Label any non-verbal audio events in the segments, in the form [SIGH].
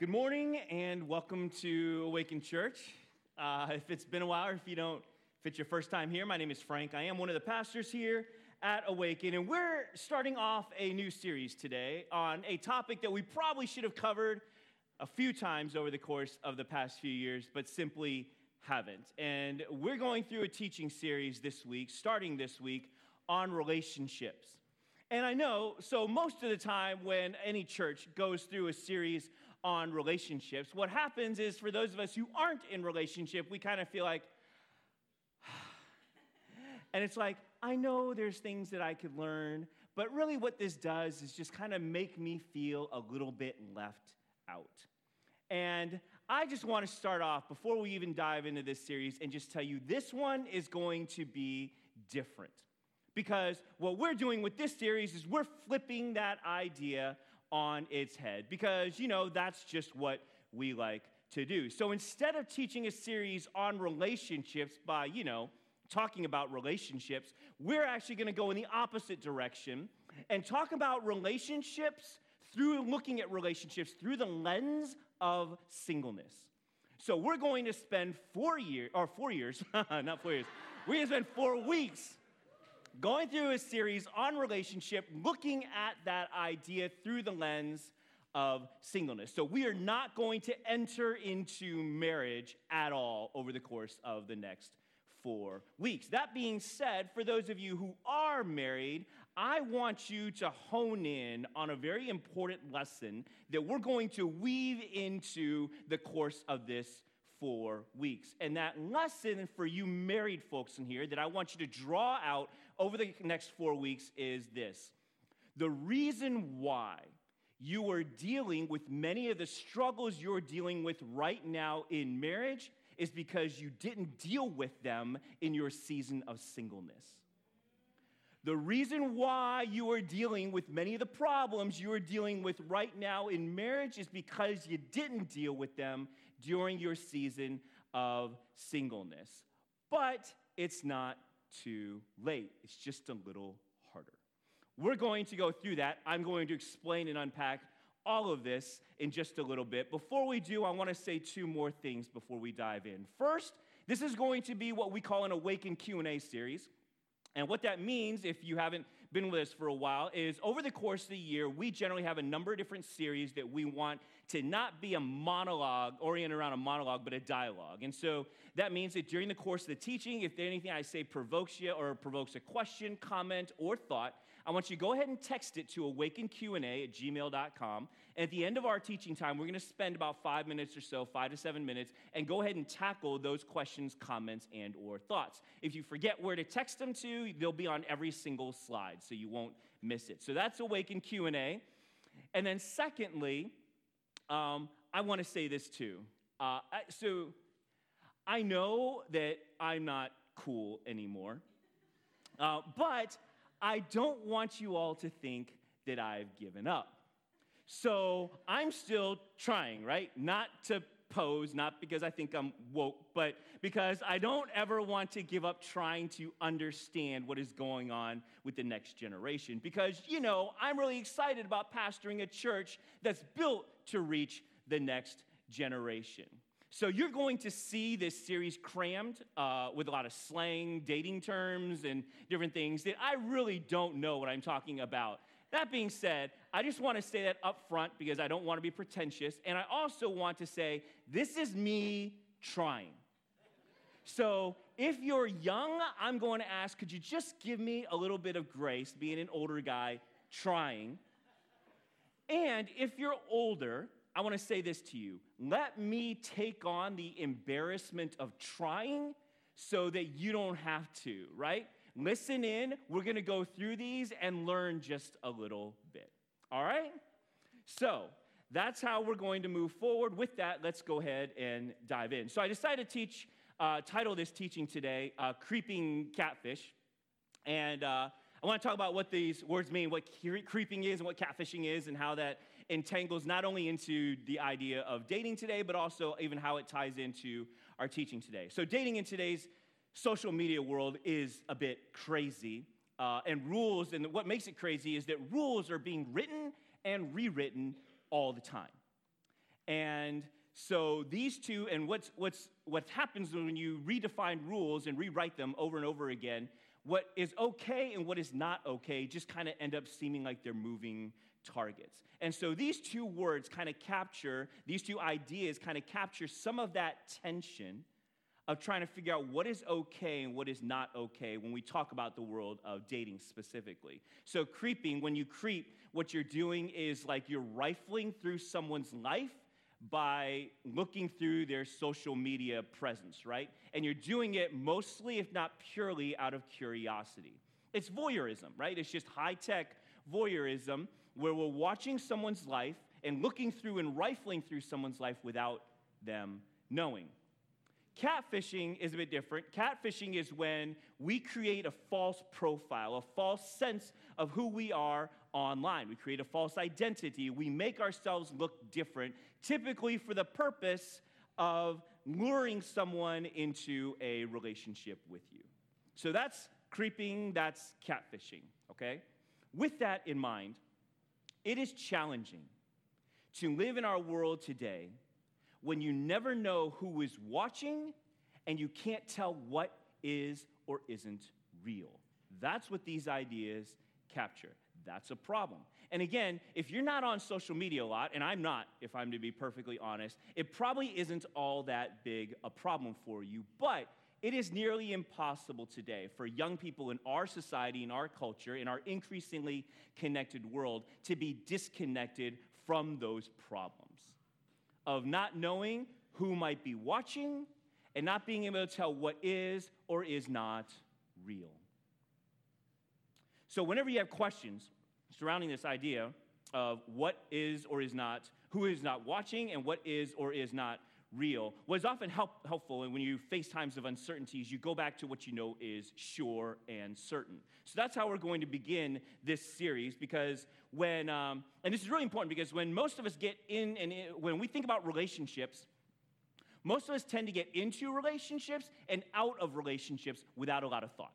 Good morning and welcome to Awaken Church. Uh, if it's been a while, or if you don't, if it's your first time here, my name is Frank. I am one of the pastors here at Awaken, and we're starting off a new series today on a topic that we probably should have covered a few times over the course of the past few years, but simply haven't. And we're going through a teaching series this week, starting this week, on relationships. And I know, so most of the time when any church goes through a series on relationships, what happens is for those of us who aren't in relationship, we kind of feel like, [SIGHS] and it's like, I know there's things that I could learn, but really what this does is just kind of make me feel a little bit left out. And I just want to start off before we even dive into this series and just tell you this one is going to be different. Because what we're doing with this series is we're flipping that idea on its head because, you know, that's just what we like to do. So instead of teaching a series on relationships by, you know, talking about relationships, we're actually going to go in the opposite direction and talk about relationships through looking at relationships through the lens of singleness. So we're going to spend four years, or four years, [LAUGHS] not four years, we're going to spend four weeks going through a series on relationship, looking at that idea through the lens of singleness. So we are not going to enter into marriage at all over the course of the next four weeks. That being said, for those of you who are married, I want you to hone in on a very important lesson that we're going to weave into the course of this four weeks. And that lesson for you married folks in here that I want you to draw out over the next four weeks is this the reason why you are dealing with many of the struggles you're dealing with right now in marriage is because you didn't deal with them in your season of singleness. The reason why you are dealing with many of the problems you are dealing with right now in marriage is because you didn't deal with them during your season of singleness. But it's not too late, it's just a little harder. We're going to go through that. I'm going to explain and unpack all of this in just a little bit. Before we do, I want to say two more things before we dive in. First, this is going to be what we call an awaken Q&A series. And what that means, if you haven't been with us for a while, is over the course of the year, we generally have a number of different series that we want to not be a monologue, oriented around a monologue, but a dialogue. And so that means that during the course of the teaching, if anything I say provokes you or provokes a question, comment, or thought, I want you to go ahead and text it to awakenqa at gmail.com. And at the end of our teaching time, we're going to spend about five minutes or so, five to seven minutes, and go ahead and tackle those questions, comments, and or thoughts. If you forget where to text them to, they'll be on every single slide, so you won't miss it. So that's Awaken Q&A. And then secondly, um, I want to say this too. Uh, so I know that I'm not cool anymore, uh, but I don't want you all to think that I've given up. So I'm still trying, right? Not to pose, not because I think I'm woke, but because I don't ever want to give up trying to understand what is going on with the next generation. Because, you know, I'm really excited about pastoring a church that's built to reach the next generation. So you're going to see this series crammed uh, with a lot of slang, dating terms, and different things that I really don't know what I'm talking about. That being said, I just want to say that up front because I don't want to be pretentious. And I also want to say, this is me trying. So if you're young, I'm going to ask, could you just give me a little bit of grace, being an older guy trying? And if you're older, I want to say this to you. Let me take on the embarrassment of trying so that you don't have to, right? Listen in. We're going to go through these and learn just a little bit. All right? So, that's how we're going to move forward. With that, let's go ahead and dive in. So, I decided to teach, uh, title this teaching today, uh, Creeping Catfish. And uh, I want to talk about what these words mean, what creeping is, and what catfishing is, and how that entangles not only into the idea of dating today, but also even how it ties into our teaching today. So, dating in today's social media world is a bit crazy. Uh, and rules, and what makes it crazy is that rules are being written and rewritten all the time. And so these two, and what's, what's, what happens when you redefine rules and rewrite them over and over again, what is okay and what is not okay just kind of end up seeming like they're moving targets. And so these two words kind of capture, these two ideas kind of capture some of that tension of trying to figure out what is okay and what is not okay when we talk about the world of dating specifically. So, creeping, when you creep, what you're doing is like you're rifling through someone's life by looking through their social media presence, right? And you're doing it mostly, if not purely, out of curiosity. It's voyeurism, right? It's just high tech voyeurism where we're watching someone's life and looking through and rifling through someone's life without them knowing. Catfishing is a bit different. Catfishing is when we create a false profile, a false sense of who we are online. We create a false identity. We make ourselves look different, typically for the purpose of luring someone into a relationship with you. So that's creeping, that's catfishing, okay? With that in mind, it is challenging to live in our world today when you never know who is watching and you can't tell what is or isn't real. That's what these ideas capture. That's a problem. And again, if you're not on social media a lot, and I'm not, if I'm to be perfectly honest, it probably isn't all that big a problem for you. But it is nearly impossible today for young people in our society, in our culture, in our increasingly connected world to be disconnected from those problems of not knowing who might be watching and not being able to tell what is or is not real. So, whenever you have questions surrounding this idea of what is or is not, who is not watching, and what is or is not real, what is often help, helpful and when you face times of uncertainties, you go back to what you know is sure and certain. So that's how we're going to begin this series because when, um, and this is really important because when most of us get in and in, when we think about relationships, most of us tend to get into relationships and out of relationships without a lot of thought,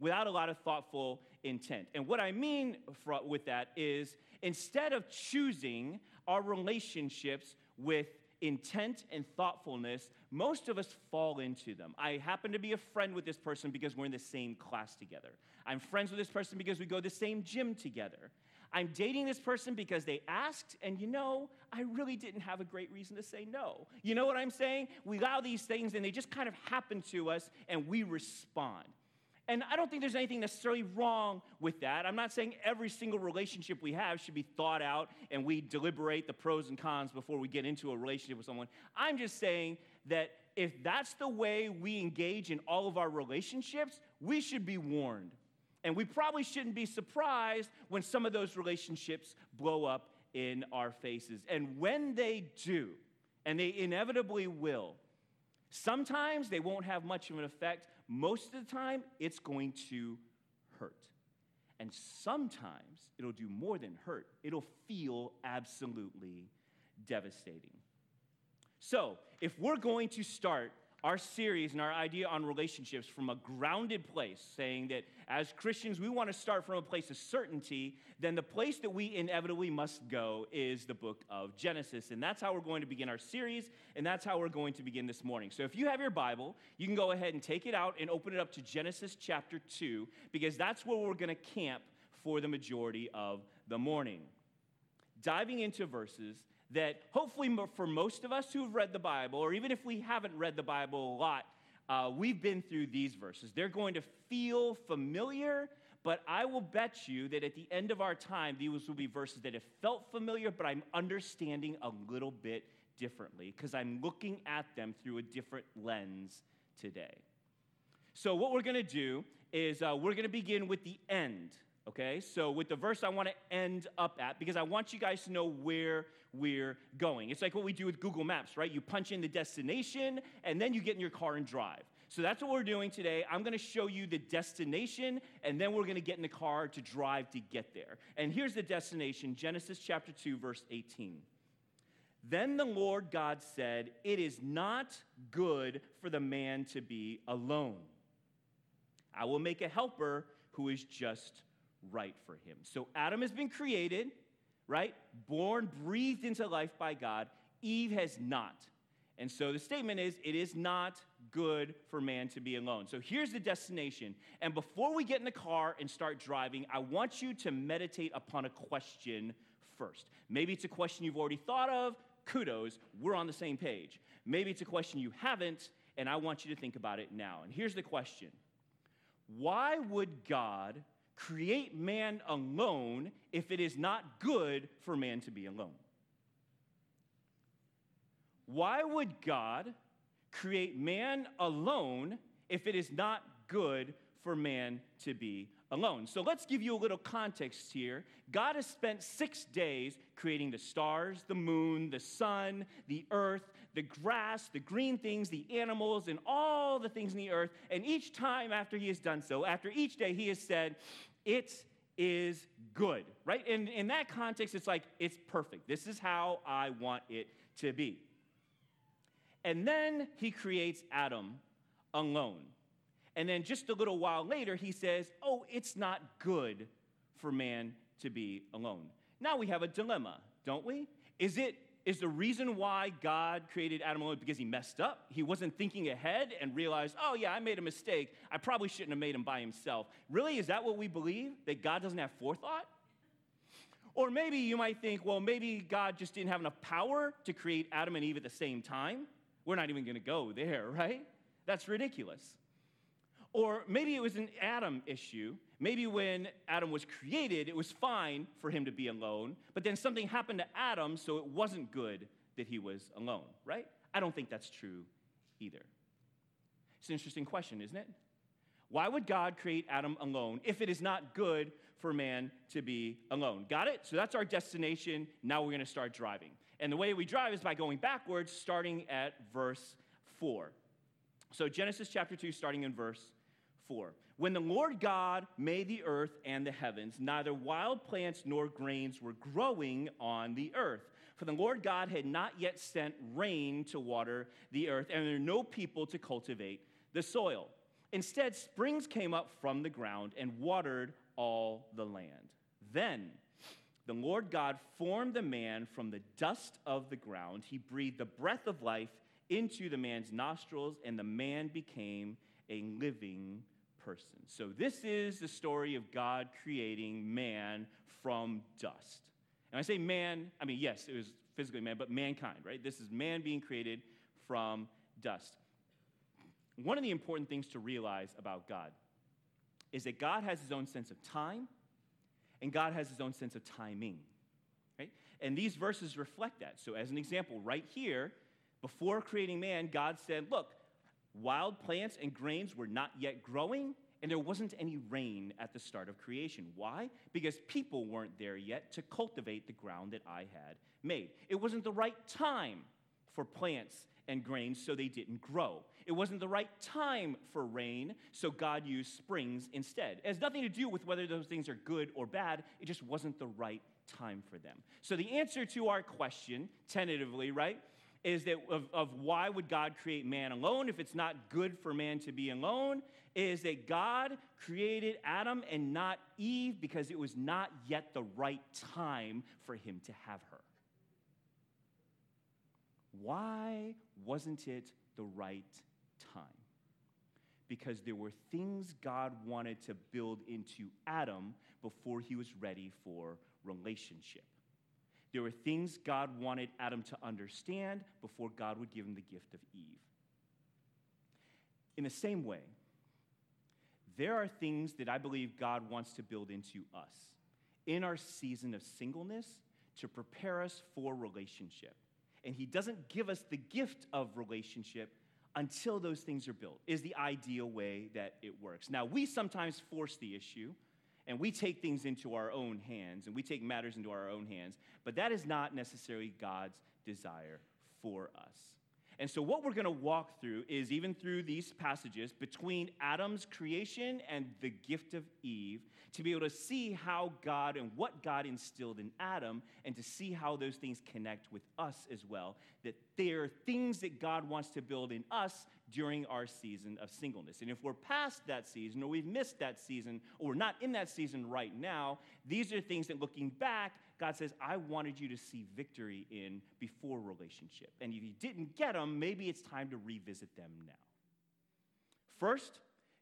without a lot of thoughtful intent. And what I mean for, with that is instead of choosing our relationships with intent and thoughtfulness, most of us fall into them. I happen to be a friend with this person because we're in the same class together. I'm friends with this person because we go to the same gym together. I'm dating this person because they asked, and you know, I really didn't have a great reason to say no. You know what I'm saying? We allow these things and they just kind of happen to us and we respond. And I don't think there's anything necessarily wrong with that. I'm not saying every single relationship we have should be thought out and we deliberate the pros and cons before we get into a relationship with someone. I'm just saying that if that's the way we engage in all of our relationships, we should be warned. And we probably shouldn't be surprised when some of those relationships blow up in our faces. And when they do, and they inevitably will, sometimes they won't have much of an effect. Most of the time, it's going to hurt. And sometimes it'll do more than hurt, it'll feel absolutely devastating. So, if we're going to start our series and our idea on relationships from a grounded place, saying that as Christians, we want to start from a place of certainty, then the place that we inevitably must go is the book of Genesis. And that's how we're going to begin our series, and that's how we're going to begin this morning. So if you have your Bible, you can go ahead and take it out and open it up to Genesis chapter 2, because that's where we're going to camp for the majority of the morning. Diving into verses that hopefully for most of us who've read the Bible, or even if we haven't read the Bible a lot, uh, we've been through these verses. They're going to feel familiar, but I will bet you that at the end of our time, these will be verses that have felt familiar, but I'm understanding a little bit differently because I'm looking at them through a different lens today. So, what we're going to do is uh, we're going to begin with the end okay? So, with the verse I want to end up at, because I want you guys to know where we're going. It's like what we do with Google Maps, right? You punch in the destination and then you get in your car and drive. So, that's what we're doing today. I'm going to show you the destination and then we're going to get in the car to drive to get there. And here's the destination Genesis chapter 2, verse 18. Then the Lord God said, It is not good for the man to be alone. I will make a helper who is just right for him. So Adam has been created, right? Born, breathed into life by God. Eve has not. And so the statement is it is not good for man to be alone. So here's the destination. And before we get in the car and start driving, I want you to meditate upon a question first. Maybe it's a question you've already thought of. Kudos, we're on the same page. Maybe it's a question you haven't, and I want you to think about it now. And here's the question Why would God create man alone if it is not good for man to be alone? Why would God create man alone if it is not good for man to be alone? So let's give you a little context here. God has spent six days creating the stars, the moon, the sun, the earth, the grass, the green things, the animals, and all the things in the earth. And each time after he has done so, after each day, he has said, It is good, right? And in that context, it's like, it's perfect. This is how I want it to be. And then he creates Adam alone. And then just a little while later, he says, Oh, it's not good for man to be alone. Now we have a dilemma, don't we? Is it is the reason why God created Adam and Eve because he messed up? He wasn't thinking ahead and realized, oh, yeah, I made a mistake. I probably shouldn't have made him by himself. Really, is that what we believe? That God doesn't have forethought? Or maybe you might think, well, maybe God just didn't have enough power to create Adam and Eve at the same time. We're not even going to go there, [LAUGHS] right? That's ridiculous. Or maybe it was an Adam issue. Maybe when Adam was created, it was fine for him to be alone, but then something happened to Adam, so it wasn't good that he was alone, right? I don't think that's true either. It's an interesting question, isn't it? Why would God create Adam alone if it is not good for man to be alone? Got it? So that's our destination. Now we're going to start driving. And the way we drive is by going backwards, starting at verse 4. So, Genesis chapter 2, starting in verse 4. When the Lord God made the earth and the heavens, neither wild plants nor grains were growing on the earth. For the Lord God had not yet sent rain to water the earth, and there were no people to cultivate the soil. Instead, springs came up from the ground and watered all the land. Then the Lord God formed the man from the dust of the ground. He breathed the breath of life into the man's nostrils, and the man became a living person. So, this is the story of God creating man from dust. And I say man, I mean, yes, it was physically man, but mankind, right? This is man being created from dust. One of the important things to realize about God is that God has his own sense of time and God has his own sense of timing. Right? And these verses reflect that. So, as an example, right here, before creating man, God said, Look, wild plants and grains were not yet growing, and there wasn't any rain at the start of creation. Why? Because people weren't there yet to cultivate the ground that I had made. It wasn't the right time for plants and grains, so they didn't grow. It wasn't the right time for rain, so God used springs instead. It has nothing to do with whether those things are good or bad, it just wasn't the right time for them. So the answer to our question, tentatively, right, is that of, of why would God create man alone if it's not good for man to be alone, is that God created Adam and not Eve because it was not yet the right time for him to have her. Why wasn't it the right time? Because there were things God wanted to build into Adam before he was ready for relationship. There were things God wanted Adam to understand before God would give him the gift of Eve. In the same way, there are things that I believe God wants to build into us in our season of singleness to prepare us for relationship and He doesn't give us the gift of relationship until those things are built, is the ideal way that it works. Now, we sometimes force the issue and we take things into our own hands and we take matters into our own hands, but that is not necessarily God's desire for us. And so, what we're going to walk through is even through these passages between Adam's creation and the gift of Eve, to be able to see how God and what God instilled in Adam, and to see how those things connect with us as well. That there are things that God wants to build in us during our season of singleness. And if we're past that season, or we've missed that season, or we're not in that season right now, these are things that looking back, God says, I wanted you to see victory in before relationship. And if you didn't get them, maybe it's time to revisit them now. First,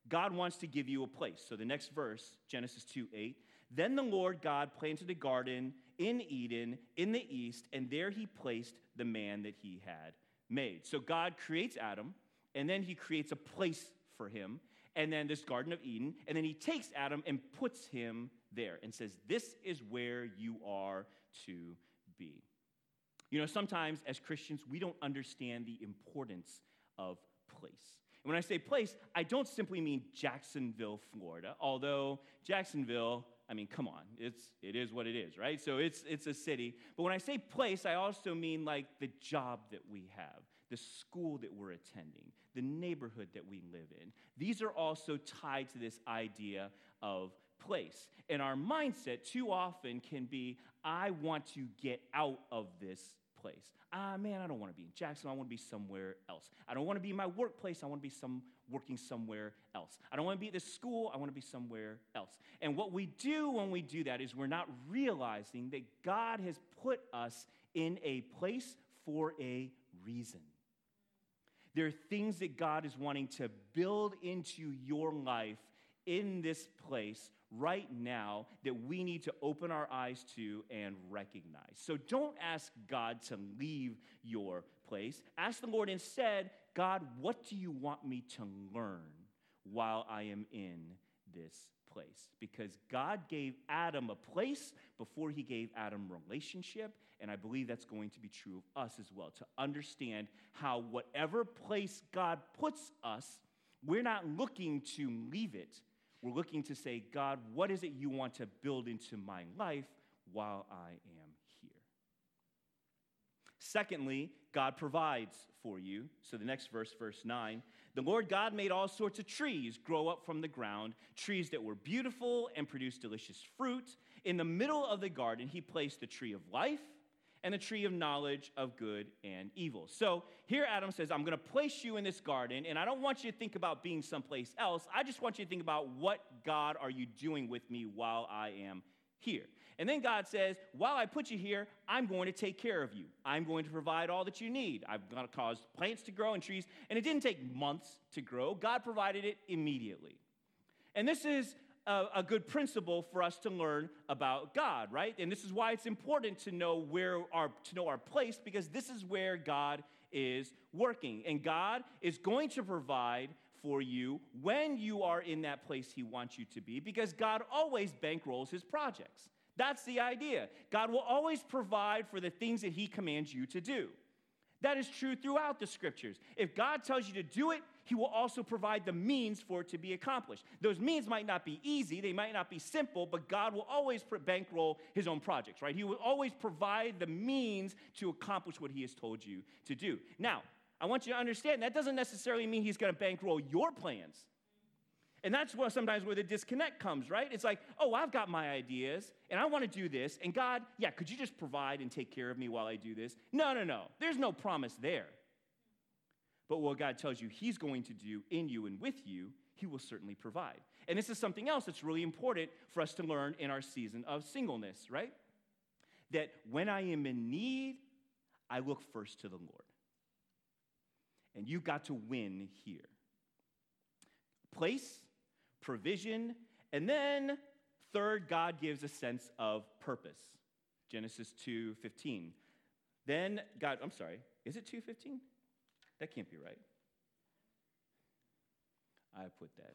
God wants to give you a place. So the next verse, Genesis 2 8, then the Lord God planted a garden in Eden in the east, and there he placed the man that he had made. So God creates Adam, and then he creates a place for him, and then this Garden of Eden, and then he takes Adam and puts him there and says, This is where you are to be. You know, sometimes as Christians, we don't understand the importance of place. And when I say place, I don't simply mean Jacksonville, Florida, although Jacksonville I mean, come on, it's, it is what it is, right? So it's, it's a city. But when I say place, I also mean like the job that we have, the school that we're attending, the neighborhood that we live in. These are also tied to this idea of place. And our mindset too often can be I want to get out of this place. Ah, man, I don't want to be in Jackson. I want to be somewhere else. I don't want to be in my workplace. I want to be some working somewhere else. I don't want to be at this school. I want to be somewhere else. And what we do when we do that is we're not realizing that God has put us in a place for a reason. There are things that God is wanting to build into your life in this place right now that we need to open our eyes to and recognize. So don't ask God to leave your place. Ask the Lord instead, God, what do you want me to learn while I am in this place? Because God gave Adam a place before he gave Adam relationship, and I believe that's going to be true of us as well. To understand how whatever place God puts us, we're not looking to leave it we're looking to say, God, what is it you want to build into my life while I am here? Secondly, God provides for you. So the next verse, verse 9 the Lord God made all sorts of trees grow up from the ground, trees that were beautiful and produced delicious fruit. In the middle of the garden, he placed the tree of life and the tree of knowledge of good and evil. So here Adam says, I'm going to place you in this garden, and I don't want you to think about being someplace else. I just want you to think about what God are you doing with me while I am here. And then God says, While I put you here, I'm going to take care of you. I'm going to provide all that you need. I'm going to cause plants to grow and trees. And it didn't take months to grow, God provided it immediately. And this is a, a, good principle for us to learn about God, right? And this is why it's important to know where our to know our place because this is where God is working. And God is going to provide for you when you are in that place he wants you to be because God always bankrolls his projects. That's the idea. God will always provide for the things that he commands you to do. That is true throughout the scriptures. If God tells you to do it, he will also provide the means for it to be accomplished. Those means might not be easy, they might not be simple, but God will always bankroll his own projects, right? He will always provide the means to accomplish what he has told you to do. Now, I want you to understand that doesn't necessarily mean he's going to bankroll your plans. And that's where sometimes where the disconnect comes, right? It's like, oh, I've got my ideas and I want to do this. And God, yeah, could you just provide and take care of me while I do this? No, no, no. There's no promise there. But what God tells you He's going to do in you and with you, He will certainly provide. And this is something else that's really important for us to learn in our season of singleness, right? That when I am in need, I look first to the Lord. And you've got to win here. Place, provision, and then third, God gives a sense of purpose. Genesis 2:15. Then God, I'm sorry, is it 2:15? That can't be right. I put that.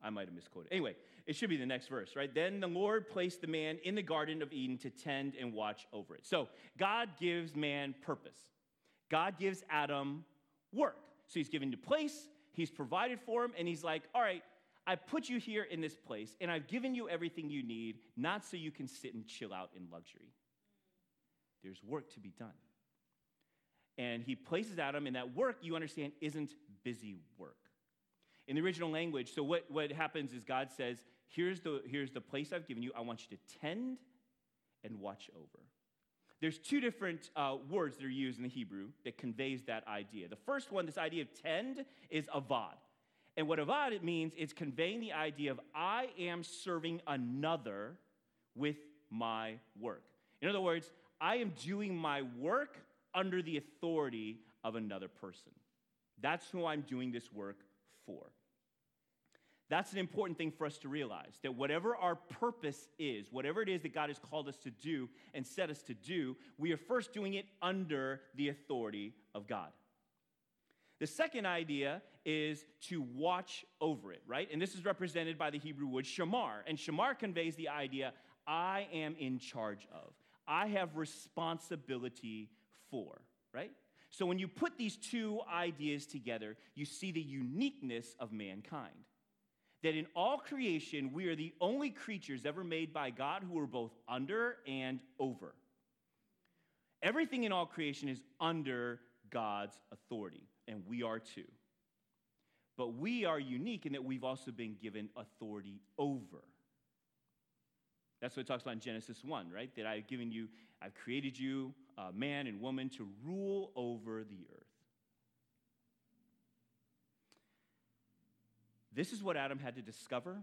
I might have misquoted. Anyway, it should be the next verse, right? Then the Lord placed the man in the Garden of Eden to tend and watch over it. So God gives man purpose. God gives Adam work. So he's given you place, he's provided for him, and he's like, all right, I put you here in this place, and I've given you everything you need, not so you can sit and chill out in luxury. There's work to be done and he places Adam in that work you understand isn't busy work. In the original language, so what, what happens is God says, here's the, here's the place I've given you. I want you to tend and watch over. There's two different uh, words that are used in the Hebrew that conveys that idea. The first one, this idea of tend, is avad. And what avad it means, it's conveying the idea of I am serving another with my work. In other words, I am doing my work under the authority of another person. That's who I'm doing this work for. That's an important thing for us to realize that whatever our purpose is, whatever it is that God has called us to do and set us to do, we are first doing it under the authority of God. The second idea is to watch over it, right? And this is represented by the Hebrew word shamar. And shamar conveys the idea I am in charge of, I have responsibility for, right? So when you put these two ideas together, you see the uniqueness of mankind. That in all creation, we are the only creatures ever made by God who are both under and over. Everything in all creation is under God's authority, and we are too. But we are unique in that we've also been given authority over. That's what it talks about in Genesis 1, right? That I've given you, I've created you, uh, man and woman, to rule over the earth. This is what Adam had to discover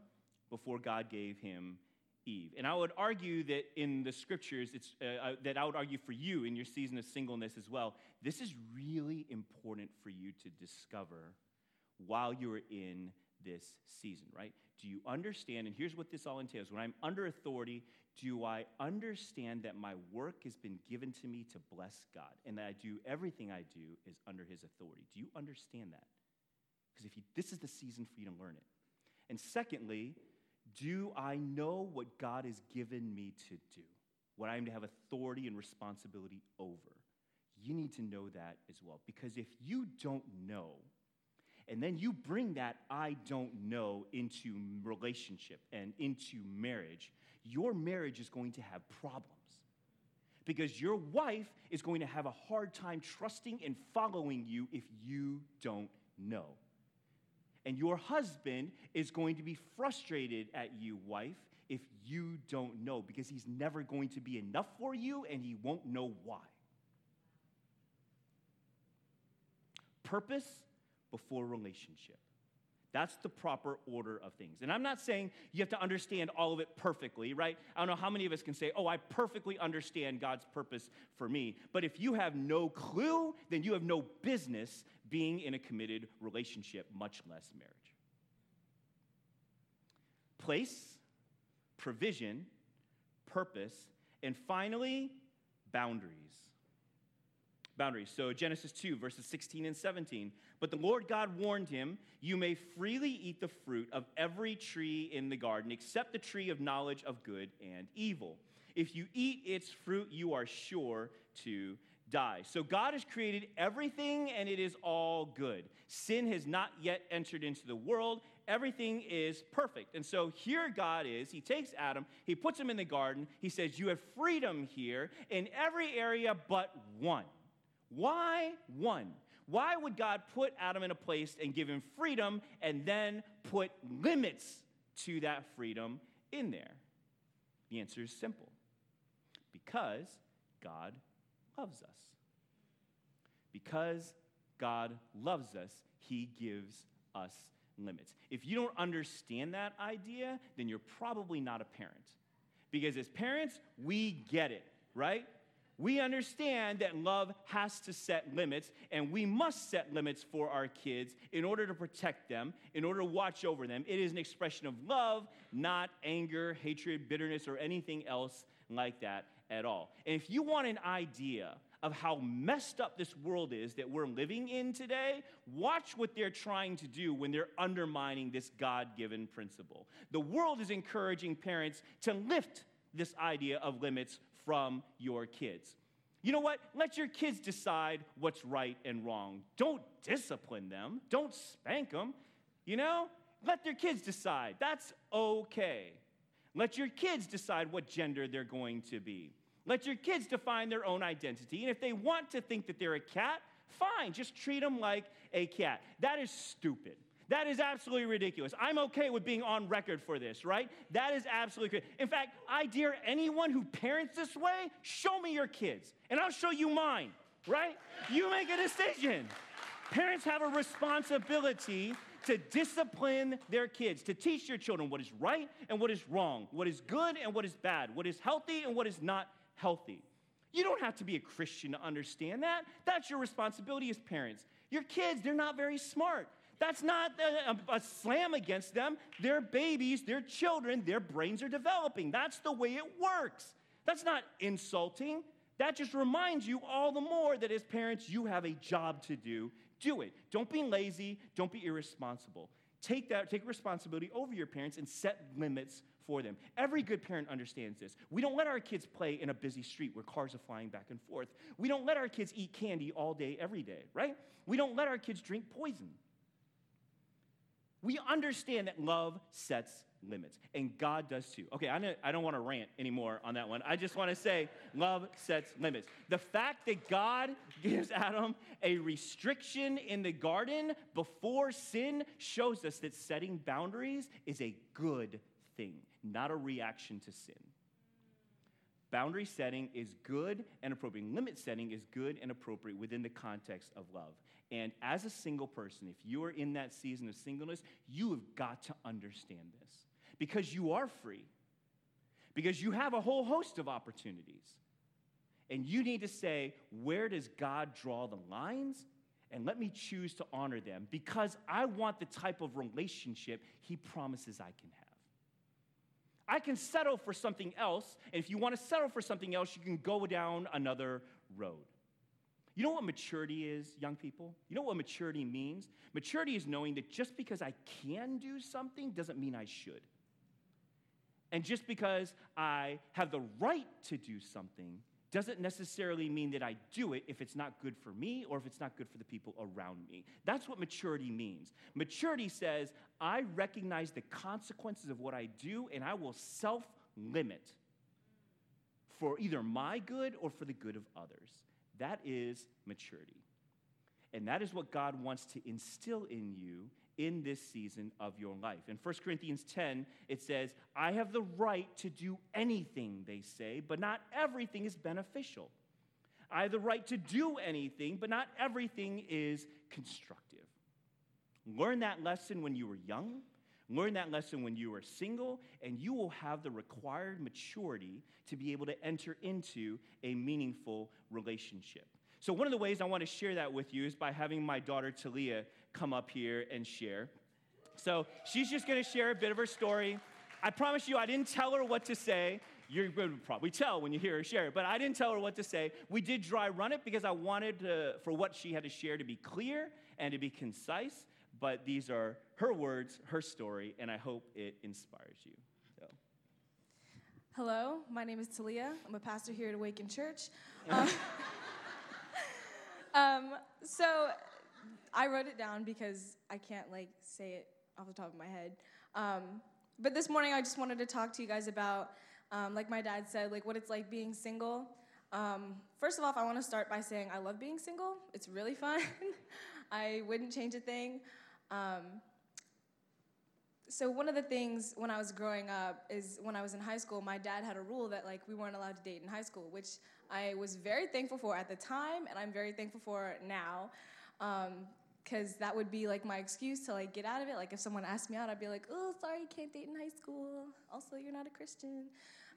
before God gave him Eve. And I would argue that in the scriptures, it's, uh, uh, that I would argue for you in your season of singleness as well, this is really important for you to discover while you're in this season, right? Do you understand? And here's what this all entails when I'm under authority, do I understand that my work has been given to me to bless God and that I do everything I do is under His authority? Do you understand that? Because if you, this is the season for you to learn it. And secondly, do I know what God has given me to do? What I am to have authority and responsibility over? You need to know that as well. Because if you don't know, and then you bring that I don't know into relationship and into marriage, your marriage is going to have problems. Because your wife is going to have a hard time trusting and following you if you don't know. And your husband is going to be frustrated at you, wife, if you don't know, because he's never going to be enough for you and he won't know why. Purpose before relationship. That's the proper order of things. And I'm not saying you have to understand all of it perfectly, right? I don't know how many of us can say, oh, I perfectly understand God's purpose for me. But if you have no clue, then you have no business being in a committed relationship, much less marriage. Place, provision, purpose, and finally, boundaries boundaries. So Genesis 2, verses 16 and 17. But the Lord God warned him, You may freely eat the fruit of every tree in the garden, except the tree of knowledge of good and evil. If you eat its fruit, you are sure to die. So God has created everything and it is all good. Sin has not yet entered into the world. Everything is perfect. And so here God is. He takes Adam, he puts him in the garden. He says, You have freedom here in every area but one. Why one? Why would God put Adam in a place and give him freedom and then put limits to that freedom in there? The answer is simple because God loves us. Because God loves us, he gives us limits. If you don't understand that idea, then you're probably not a parent. Because as parents, we get it, right? We understand that love has to set limits, and we must set limits for our kids in order to protect them, in order to watch over them. It is an expression of love, not anger, hatred, bitterness, or anything else like that at all. And if you want an idea of how messed up this world is that we're living in today, watch what they're trying to do when they're undermining this God given principle. The world is encouraging parents to lift this idea of limits from your kids. You know what? Let your kids decide what's right and wrong. Don't discipline them, don't spank them. You know, let their kids decide. That's okay. Let your kids decide what gender they're going to be. Let your kids define their own identity. And if they want to think that they're a cat, fine, just treat them like a cat. That is stupid. That is absolutely ridiculous. I'm okay with being on record for this, right? That is absolutely good. In fact, I dare anyone who parents this way, show me your kids, and I'll show you mine, right? You make a decision. Parents have a responsibility to discipline their kids, to teach your children what is right and what is wrong, what is good and what is bad, what is healthy and what is not healthy. You don't have to be a Christian to understand that. That's your responsibility as parents. Your kids, they're not very smart. That's not a, a, slam against them. They're babies, they're children, their brains are developing. That's the way it works. That's not insulting. That just reminds you all the more that as parents, you have a job to do. Do it. Don't be lazy, don't be irresponsible. Take that, take responsibility over your parents and set limits for them. Every good parent understands this. We don't let our kids play in a busy street where cars are flying back and forth. We don't let our kids eat candy all day, every day, right? We don't let our kids drink poison. We understand that love sets limits, and God does too. Okay, I don't, want to rant anymore on that one. I just want to say love sets limits. The fact that God [LAUGHS] gives Adam a restriction in the garden before sin shows us that setting boundaries is a good thing, not a reaction to sin. Boundary setting is good and appropriate. Limit setting is good and appropriate within the context of love. And as a single person, if you are in that season of singleness, you have got to understand this because you are free, because you have a whole host of opportunities. And you need to say, where does God draw the lines? And let me choose to honor them because I want the type of relationship He promises I can have. I can settle for something else, and if you want to settle for something else, you can go down another road. You know what maturity is, young people? You know what maturity means? Maturity is knowing that just because I can do something doesn't mean I should. And just because I have the right to do something doesn't necessarily mean that I do it if it's not good for me or if it's not good for the people around me. That's what maturity means. Maturity says, I recognize the consequences of what I do and I will self limit for either my good or for the good of others. That is maturity. And that is what God wants to instill in you in this season of your life. In 1 Corinthians 10, it says, I have the right to do anything, they say, but not everything is beneficial. I have the right to do anything, but not everything is constructive. Learn that lesson when you were young Learn that lesson when you are single, and you will have the required maturity to be able to enter into a meaningful relationship. So, one of the ways I want to share that with you is by having my daughter Talia come up here and share. So, she's just going to share a bit of her story. I promise you, I didn't tell her what to say. You're going to probably tell when you hear her share it, but I didn't tell her what to say. We did dry run it because I wanted to, for what she had to share to be clear and to be concise but these are her words, her story, and I hope it inspires you. So. Hello, my name is Talia. I'm a pastor here at Awaken Church. [LAUGHS] Um, um, so I wrote it down because I can't like say it off the top of my head. Um, but this morning I just wanted to talk to you guys about, um, like my dad said, like what it's like being single. Um, first of all, I want to start by saying I love being single. It's really fun. [LAUGHS] I wouldn't change a thing. Um, so one of the things when I was growing up is when I was in high school, my dad had a rule that like we weren't allowed to date in high school, which I was very thankful for at the time, and I'm very thankful for now, because um, that would be like my excuse to like get out of it. Like if someone asked me out, I'd be like, "Oh, sorry, you can't date in high school. Also, you're not a Christian."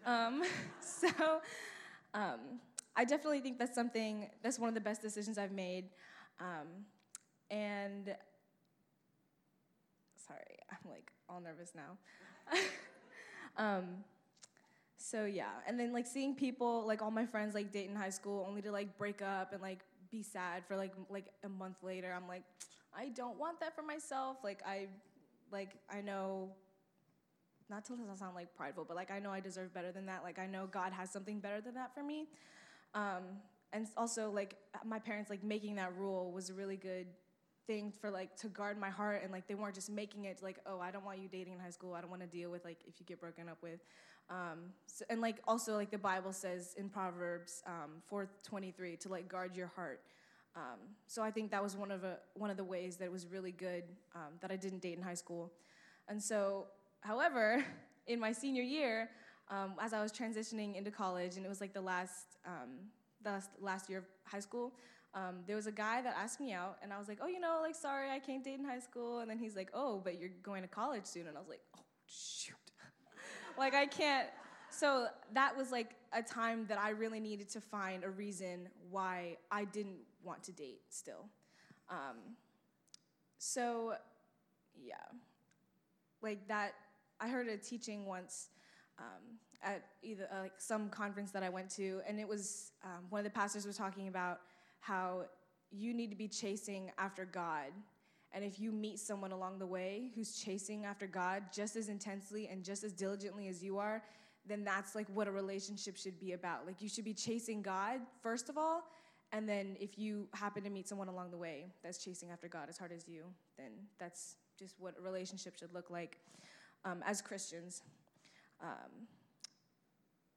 Um, [LAUGHS] so um, I definitely think that's something that's one of the best decisions I've made, um, and sorry, [LAUGHS] I'm like all nervous now. [LAUGHS] um, so yeah, and then like seeing people, like all my friends, like date in high school, only to like break up and like be sad for like like a month later. I'm like, I don't want that for myself. Like I, like I know. Not to sound like prideful, but like I know I deserve better than that. Like I know God has something better than that for me. Um, and also like my parents like making that rule was a really good thing for like to guard my heart and like they weren't just making it like oh i don't want you dating in high school. I don't want to deal with like if you get broken up with. Um, so, and like also like the bible says in proverbs um, 423 to like guard your heart. Um, so i think that was one of a, one of the ways that it was really good um, that i didn't date in high school. And so however [LAUGHS] in my senior year um, as i was transitioning into college and it was like the last um, the last, last year of high school um, there was a guy that asked me out, and I was like, oh, you know, like, sorry, I can't date in high school. And then he's like, oh, but you're going to college soon. And I was like, oh, shoot. [LAUGHS] like, I can't. So that was like a time that I really needed to find a reason why I didn't want to date still. Um, so, yeah, like that. I heard a teaching once um, at either uh, like some conference that I went to, and it was um, one of the pastors was talking about how you need to be chasing after God. And if you meet someone along the way who's chasing after God just as intensely and just as diligently as you are, then that's like what a relationship should be about. Like you should be chasing God first of all, and then if you happen to meet someone along the way that's chasing after God as hard as you, then that's just what a relationship should look like um, as Christians. Um,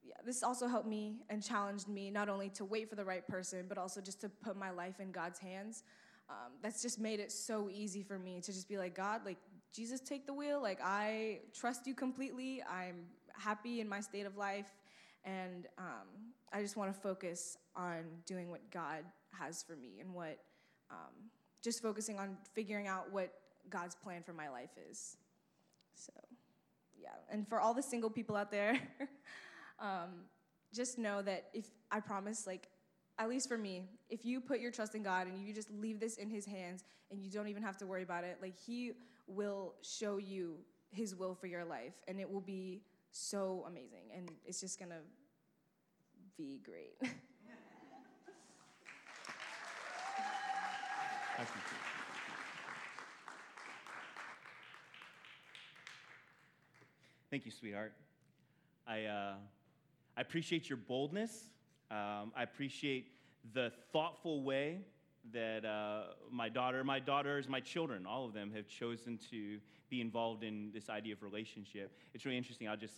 yeah, this also helped me and challenged me not only to wait for the right person, but also just to put my life in God's hands. Um, that's just made it so easy for me to just be like, God, like, Jesus, take the wheel. Like, I trust you completely. I'm happy in my state of life. And um, I just want to focus on doing what God has for me and what, um, just focusing on figuring out what God's plan for my life is. So, yeah. And for all the single people out there, [LAUGHS] um, just know that if I promise, like, at least for me, if you put your trust in God and you just leave this in His hands and you don't even have to worry about it, like, He will show you His will for your life and it will be so amazing and it's just gonna be great. [LAUGHS] Thank you, sweetheart. I, uh, I appreciate your boldness. Um, I appreciate the thoughtful way that uh, my daughter, my daughters, my children, all of them have chosen to be involved in this idea of relationship. It's really interesting. I'll just,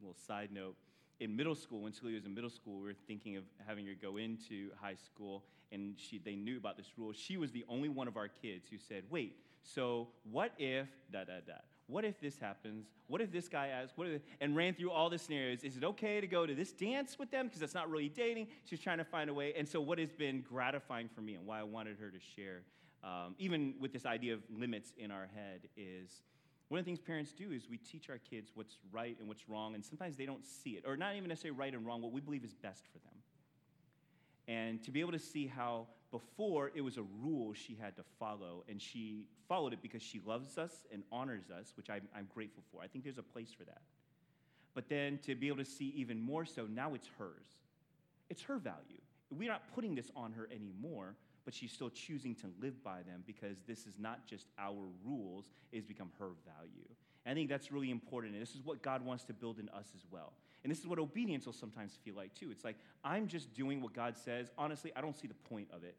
little side note. In middle school, when Celia was in middle school, we were thinking of having her go into high school, and she, they knew about this rule. She was the only one of our kids who said, Wait, so what if da da da? What if this happens? What if this guy asks? What if, and ran through all the scenarios. Is it okay to go to this dance with them? Because that's not really dating. She's trying to find a way. And so, what has been gratifying for me and why I wanted her to share, um, even with this idea of limits in our head, is one of the things parents do is we teach our kids what's right and what's wrong, and sometimes they don't see it, or not even necessarily right and wrong, what we believe is best for them. And to be able to see how before it was a rule she had to follow, and she followed it because she loves us and honors us, which I'm, I'm grateful for. I think there's a place for that. But then to be able to see even more so, now it's hers. It's her value. We're not putting this on her anymore, but she's still choosing to live by them because this is not just our rules, it's become her value. And I think that's really important, and this is what God wants to build in us as well. And this is what obedience will sometimes feel like too. It's like, I'm just doing what God says. Honestly, I don't see the point of it,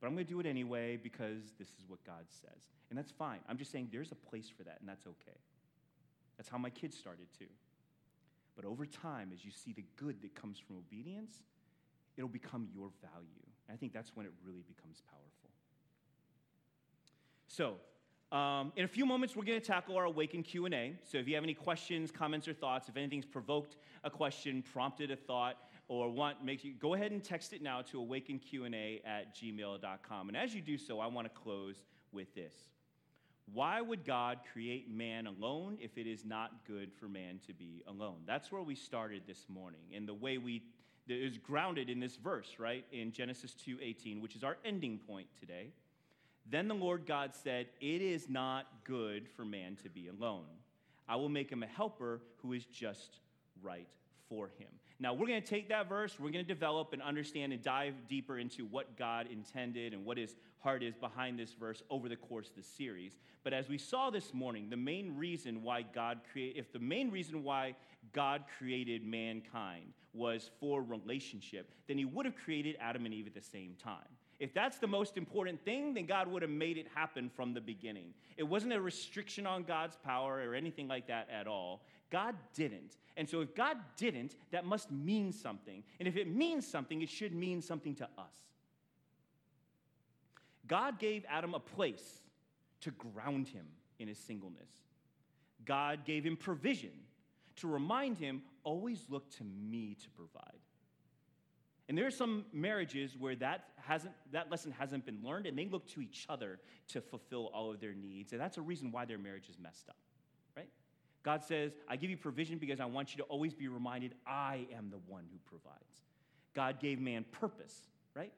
but I'm going to do it anyway because this is what God says. And that's fine. I'm just saying there's a place for that, and that's okay. That's how my kids started too. But over time, as you see the good that comes from obedience, it'll become your value. And I think that's when it really becomes powerful. So, um, in a few moments, we're going to tackle our Awaken Q&A. So if you have any questions, comments, or thoughts, if anything's provoked a question, prompted a thought, or want make you go ahead and text it now to awakenq&a at gmail.com. And as you do so, I want to close with this. Why would God create man alone if it is not good for man to be alone? That's where we started this morning. And the way we is grounded in this verse, right? In Genesis 2:18, which is our ending point today. Then the Lord God said, It is not good for man to be alone. I will make him a helper who is just right for him. Now, we're going to take that verse, we're going to develop and understand and dive deeper into what God intended and what his heart is behind this verse over the course of the series. But as we saw this morning, the main reason why God created, if the main reason why God created mankind was for relationship, then he would have created Adam and Eve at the same time. If that's the most important thing, then God would have made it happen from the beginning. It wasn't a restriction on God's power or anything like that at all. God didn't. And so if God didn't, that must mean something. And if it means something, it should mean something to us. God gave Adam a place to ground him in his singleness. God gave him provision to remind him, always look to me to provide. And there are some marriages where that, hasn't, that lesson hasn't been learned, and they look to each other to fulfill all of their needs. And that's a reason why their marriage is messed up, right? God says, I give you provision because I want you to always be reminded I am the one who provides. God gave man purpose, right?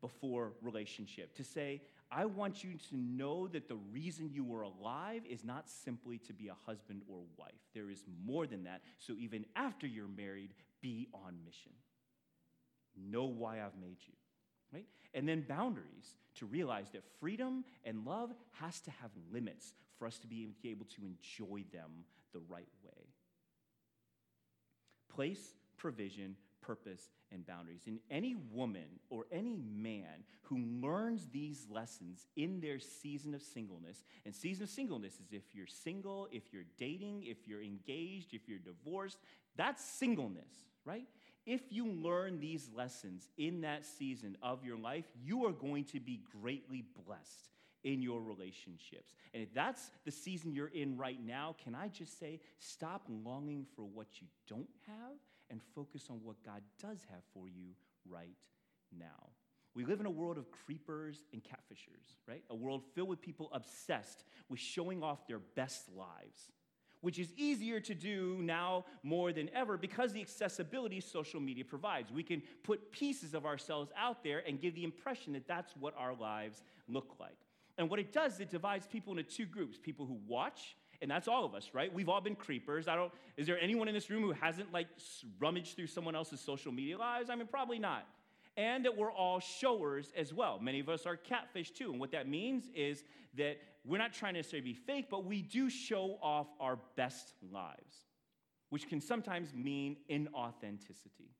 Before relationship to say, I want you to know that the reason you were alive is not simply to be a husband or wife. There is more than that. So even after you're married, be on mission. Know why I've made you, right? And then boundaries to realize that freedom and love has to have limits for us to be able to enjoy them the right way. Place, provision, purpose, and boundaries. And any woman or any man who learns these lessons in their season of singleness, and season of singleness is if you're single, if you're dating, if you're engaged, if you're divorced, that's singleness, right? If you learn these lessons in that season of your life, you are going to be greatly blessed in your relationships. And if that's the season you're in right now, can I just say, stop longing for what you don't have and focus on what God does have for you right now. We live in a world of creepers and catfishers, right? A world filled with people obsessed with showing off their best lives, which is easier to do now more than ever because the accessibility social media provides. We can put pieces of ourselves out there and give the impression that that's what our lives look like. And what it does, it divides people into two groups people who watch and that's all of us, right? We've all been creepers. I don't, is there anyone in this room who hasn't like rummaged through someone else's social media lives? I mean, probably not. And that we're all showers as well. Many of us are catfish too. And what that means is that we're not trying to necessarily be fake, but we do show off our best lives, which can sometimes mean inauthenticity.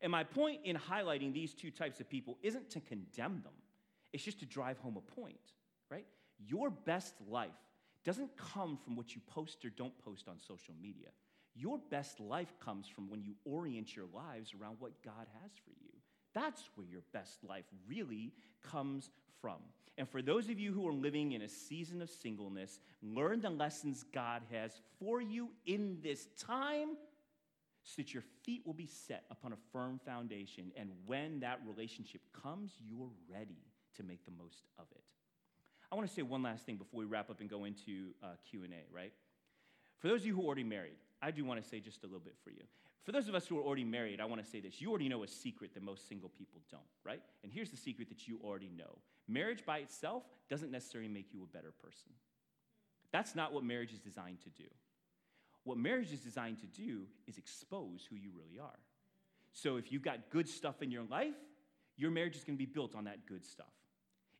And my point in highlighting these two types of people isn't to condemn them, it's just to drive home a point, right? Your best life doesn't come from what you post or don't post on social media. Your best life comes from when you orient your lives around what God has for you. That's where your best life really comes from. And for those of you who are living in a season of singleness, learn the lessons God has for you in this time so that your feet will be set upon a firm foundation. And when that relationship comes, you're ready to make the most of it. I want to say one last thing before we wrap up and go into uh, Q&A, right? For those of you who are already married, I do want to say just a little bit for you. For those of us who are already married, I want to say this. You already know a secret that most single people don't, right? And here's the secret that you already know marriage by itself doesn't necessarily make you a better person. That's not what marriage is designed to do. What marriage is designed to do is expose who you really are. So if you've got good stuff in your life, your marriage is going to be built on that good stuff.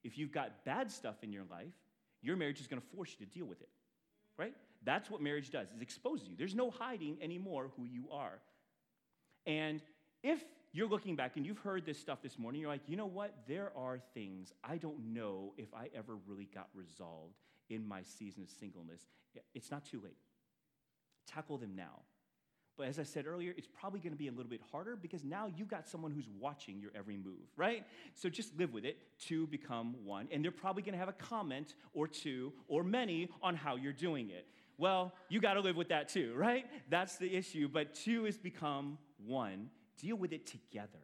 If you've got bad stuff in your life, your marriage is going to force you to deal with it, right? That's what marriage does, is expose you. There's no hiding anymore who you are. And if you're looking back and you've heard this stuff this morning, you're like, you know what? There are things I don't know if I ever really got resolved in my season of singleness. It's not too late. Tackle them now. But as I said earlier, it's probably going to be a little bit harder because now you've got someone who's watching your every move, right? So just live with it. to become one. And they're probably going to have a comment or two or many on how you're doing it. Well, you got to live with that too, right? That's the issue. But two has become one. Deal with it together.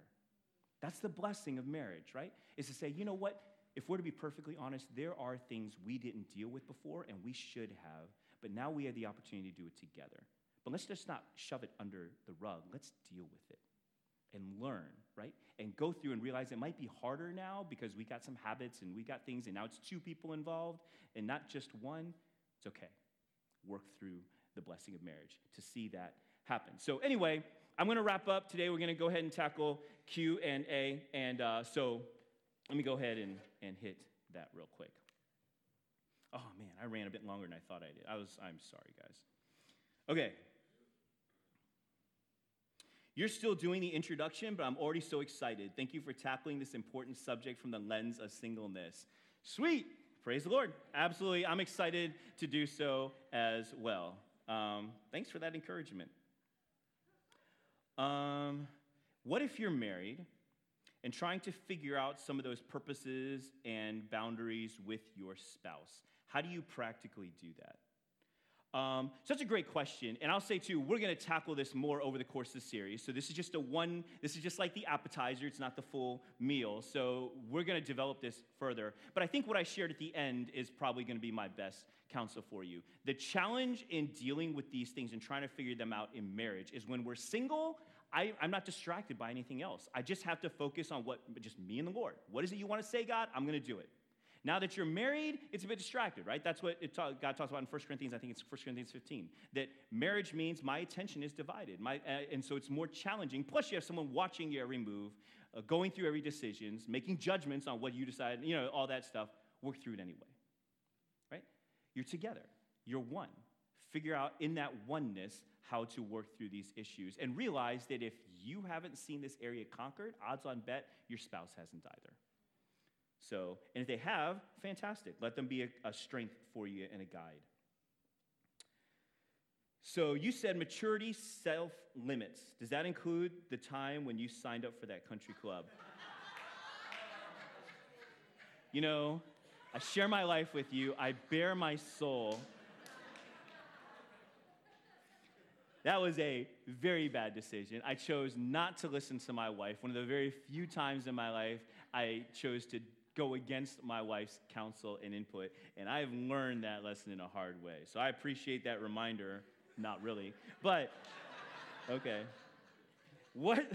That's the blessing of marriage, right? Is to say, you know what? If we're to be perfectly honest, there are things we didn't deal with before and we should have, but now we have the opportunity to do it together. But let's just not shove it under the rug. Let's deal with it and learn, right? And go through and realize it might be harder now because we got some habits and we got things, and now it's two people involved and not just one. It's okay. Work through the blessing of marriage to see that happen. So, anyway, I'm going to wrap up today. We're going to go ahead and tackle Q and A, and uh, so let me go ahead and, and hit that real quick. Oh man, I ran a bit longer than I thought I did. I was. I'm sorry, guys. Okay, you're still doing the introduction, but I'm already so excited. Thank you for tackling this important subject from the lens of singleness. Sweet. Praise the Lord. Absolutely. I'm excited to do so as well. Um, thanks for that encouragement. Um, what if you're married and trying to figure out some of those purposes and boundaries with your spouse? How do you practically do that? Um, that's a great question, and I'll say too, we're going to tackle this more over the course of the series. So this is just a one. This is just like the appetizer; it's not the full meal. So we're going to develop this further. But I think what I shared at the end is probably going to be my best counsel for you. The challenge in dealing with these things and trying to figure them out in marriage is when we're single. I, am not distracted by anything else. I just have to focus on what, just me and the Lord. What is it you want to say, God? I'm going to do it. Now that you're married, it's a bit distracted, right? That's what talk, God talks about in 1 Corinthians, I think it's 1 Corinthians 15, that marriage means my attention is divided. My, uh, and so it's more challenging. Plus, you have someone watching you every move, uh, going through every decisions, making judgments on what you decide, you know, all that stuff. Work through it anyway, right? You're together. You're one. Figure out in that oneness how to work through these issues and realize that if you haven't seen this area conquered, odds on bet your spouse hasn't either. So, and if they have, fantastic. Let them be a, a strength for you and a guide. So you said maturity self limits. Does that include the time when you signed up for that country club? you know, I share my life with you, I bare my soul. That was a very bad decision. I chose not to listen to my wife. One of the very few times in my life I chose to go against my wife's counsel and input. And I've learned that lesson in a hard way. So I appreciate that reminder. Not really. But, okay. What,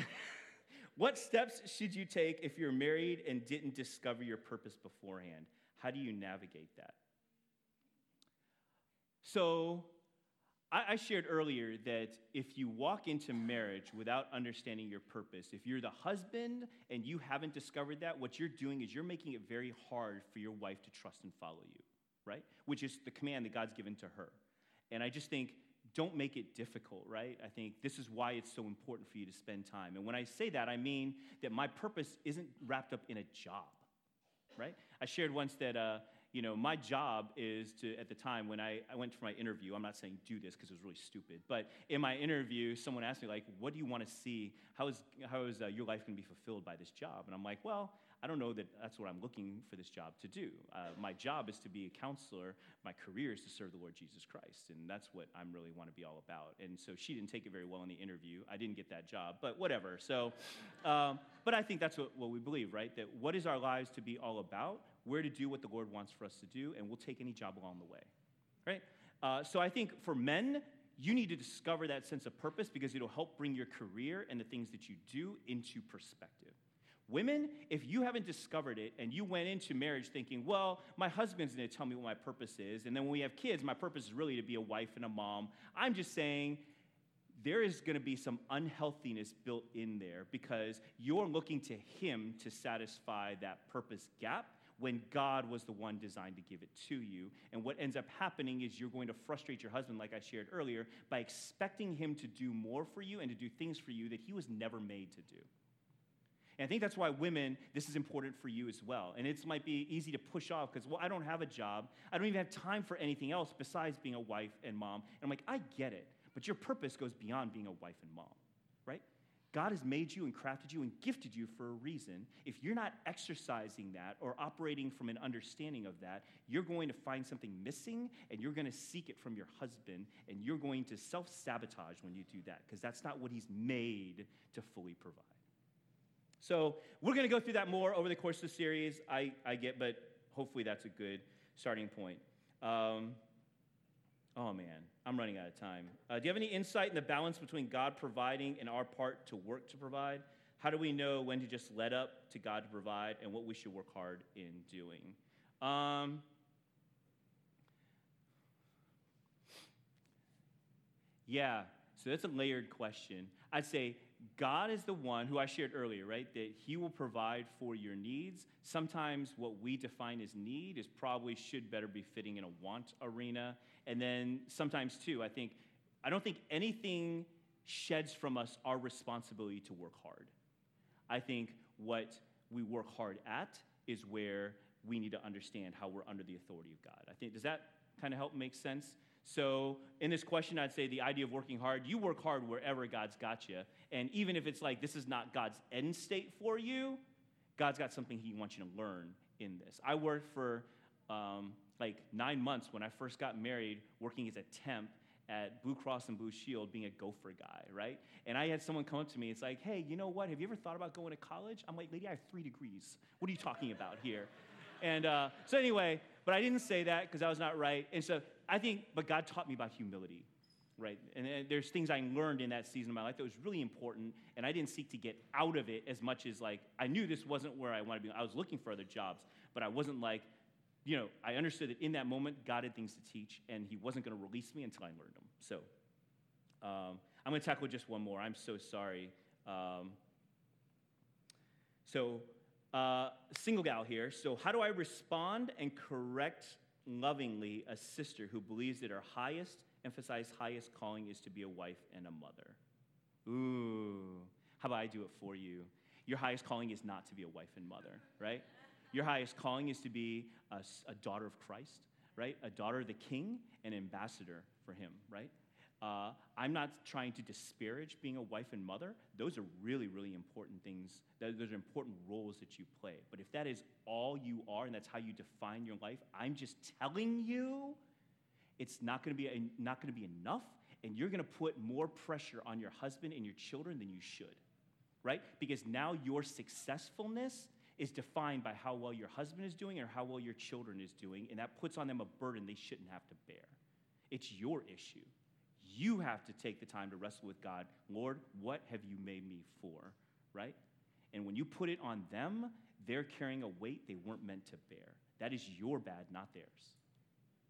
what steps should you take if you're married and didn't discover your purpose beforehand? How do you navigate that? So, I, I shared earlier that if you walk into marriage without understanding your purpose, if you're the husband and you haven't discovered that, what you're doing is you're making it very hard for your wife to trust and follow you, right? Which is the command that God's given to her. And I just think, don't make it difficult, right? I think this is why it's so important for you to spend time. And when I say that, I mean that my purpose isn't wrapped up in a job, right? I shared once that uh, you know, my job is to, at the time when I, I went for my interview, I'm not saying do this because it was really stupid, but in my interview, someone asked me, like, what do you want to see? How is, how is uh, your life going to be fulfilled by this job? And I'm like, well, I don't know that that's what I'm looking for this job to do. Uh, my job is to be a counselor. My career is to serve the Lord Jesus Christ, and that's what I am really want to be all about. And so she didn't take it very well in the interview. I didn't get that job, but whatever. So, um, but I think that's what, what we believe, right? That what is our lives to be all about? Where to do what the Lord wants for us to do, and we'll take any job along the way. Right? Uh, so I think for men, you need to discover that sense of purpose because it'll help bring your career and the things that you do into perspective. Women, if you haven't discovered it and you went into marriage thinking, well, my husband's gonna tell me what my purpose is, and then when we have kids, my purpose is really to be a wife and a mom, I'm just saying there is gonna be some unhealthiness built in there because you're looking to him to satisfy that purpose gap when God was the one designed to give it to you. And what ends up happening is you're going to frustrate your husband, like I shared earlier, by expecting him to do more for you and to do things for you that he was never made to do. And I think that's why women, this is important for you as well. And it might be easy to push off because, well, I don't have a job. I don't even have time for anything else besides being a wife and mom. And I'm like, I get it. But your purpose goes beyond being a wife and mom? God has made you and crafted you and gifted you for a reason. If you're not exercising that or operating from an understanding of that, you're going to find something missing and you're going to seek it from your husband and you're going to self sabotage when you do that because that's not what he's made to fully provide. So we're going to go through that more over the course of the series. I, I get, but hopefully that's a good starting point. Um, Oh man, I'm running out of time. Uh, do you have any insight in the balance between God providing and our part to work to provide? How do we know when to just let up to God to provide and what we should work hard in doing? Um, yeah, so that's a layered question. I'd say God is the one who I shared earlier, right? That He will provide for your needs. Sometimes what we define as need is probably should better be fitting in a want arena. And then sometimes, too, I think, I don't think anything sheds from us our responsibility to work hard. I think what we work hard at is where we need to understand how we're under the authority of God. I think, does that kind of help make sense? So, in this question, I'd say the idea of working hard, you work hard wherever God's got you. And even if it's like this is not God's end state for you, God's got something He wants you to learn in this. I worked for um, like nine months when I first got married, working as a temp at Blue Cross and Blue Shield, being a gopher guy, right? And I had someone come up to me, it's like, hey, you know what? Have you ever thought about going to college? I'm like, lady, I have three degrees. What are you talking about here? [LAUGHS] And uh, so, anyway, but I didn't say that because I was not right. And so I think, but God taught me about humility, right? And, and there's things I learned in that season of my life that was really important, and I didn't seek to get out of it as much as like I knew this wasn't where I wanted to be. I was looking for other jobs, but I wasn't like, you know, I understood that in that moment, God had things to teach, and He wasn't going to release me until I learned them. So um, I'm going to tackle just one more. I'm so sorry. Um, so, uh, single gal here. So, how do I respond and correct lovingly a sister who believes that her highest, emphasize highest calling is to be a wife and a mother? Ooh, how about I do it for you? Your highest calling is not to be a wife and mother, right? Your highest calling is to be a, a daughter of Christ, right? A daughter of the king, an ambassador for him, right? Uh, I'm not trying to disparage being a wife and mother. Those are really, really important things. Those are important roles that you play. But if that is all you are and that's how you define your life, I'm just telling you it's not going to be not going to be enough, and you're going to put more pressure on your husband and your children than you should, right? Because now your successfulness is defined by how well your husband is doing or how well your children is doing, and that puts on them a burden they shouldn't have to bear. It's your issue. You have to take the time to wrestle with God. Lord, what have you made me for? Right? And when you put it on them, they're carrying a weight they weren't meant to bear. That is your bad, not theirs.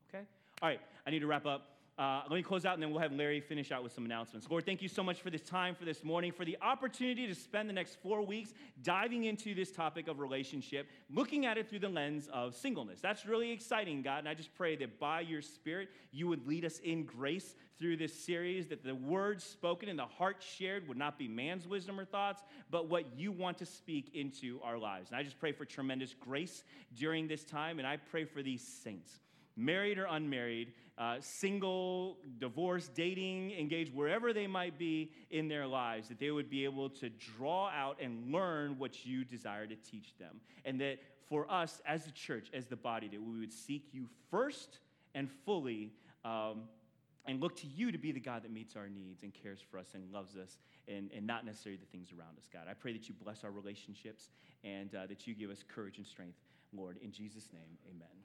Okay? All right, I need to wrap up. Uh, let me close out and then we'll have Larry finish out with some announcements. Lord, thank you so much for this time, for this morning, for the opportunity to spend the next four weeks diving into this topic of relationship, looking at it through the lens of singleness. That's really exciting, God. And I just pray that by your Spirit, you would lead us in grace through this series, that the words spoken and the heart shared would not be man's wisdom or thoughts, but what you want to speak into our lives. And I just pray for tremendous grace during this time, and I pray for these saints married or unmarried, uh, single, divorced, dating, engaged, wherever they might be in their lives, that they would be able to draw out and learn what you desire to teach them. And that for us as the church, as the body, that we would seek you first and fully. Um, and look to you to be the God that meets our needs and cares for us and loves us and, and not necessarily the things around us, God. I pray that you bless our relationships and uh, that you give us courage and strength, Lord. In Jesus' name, amen.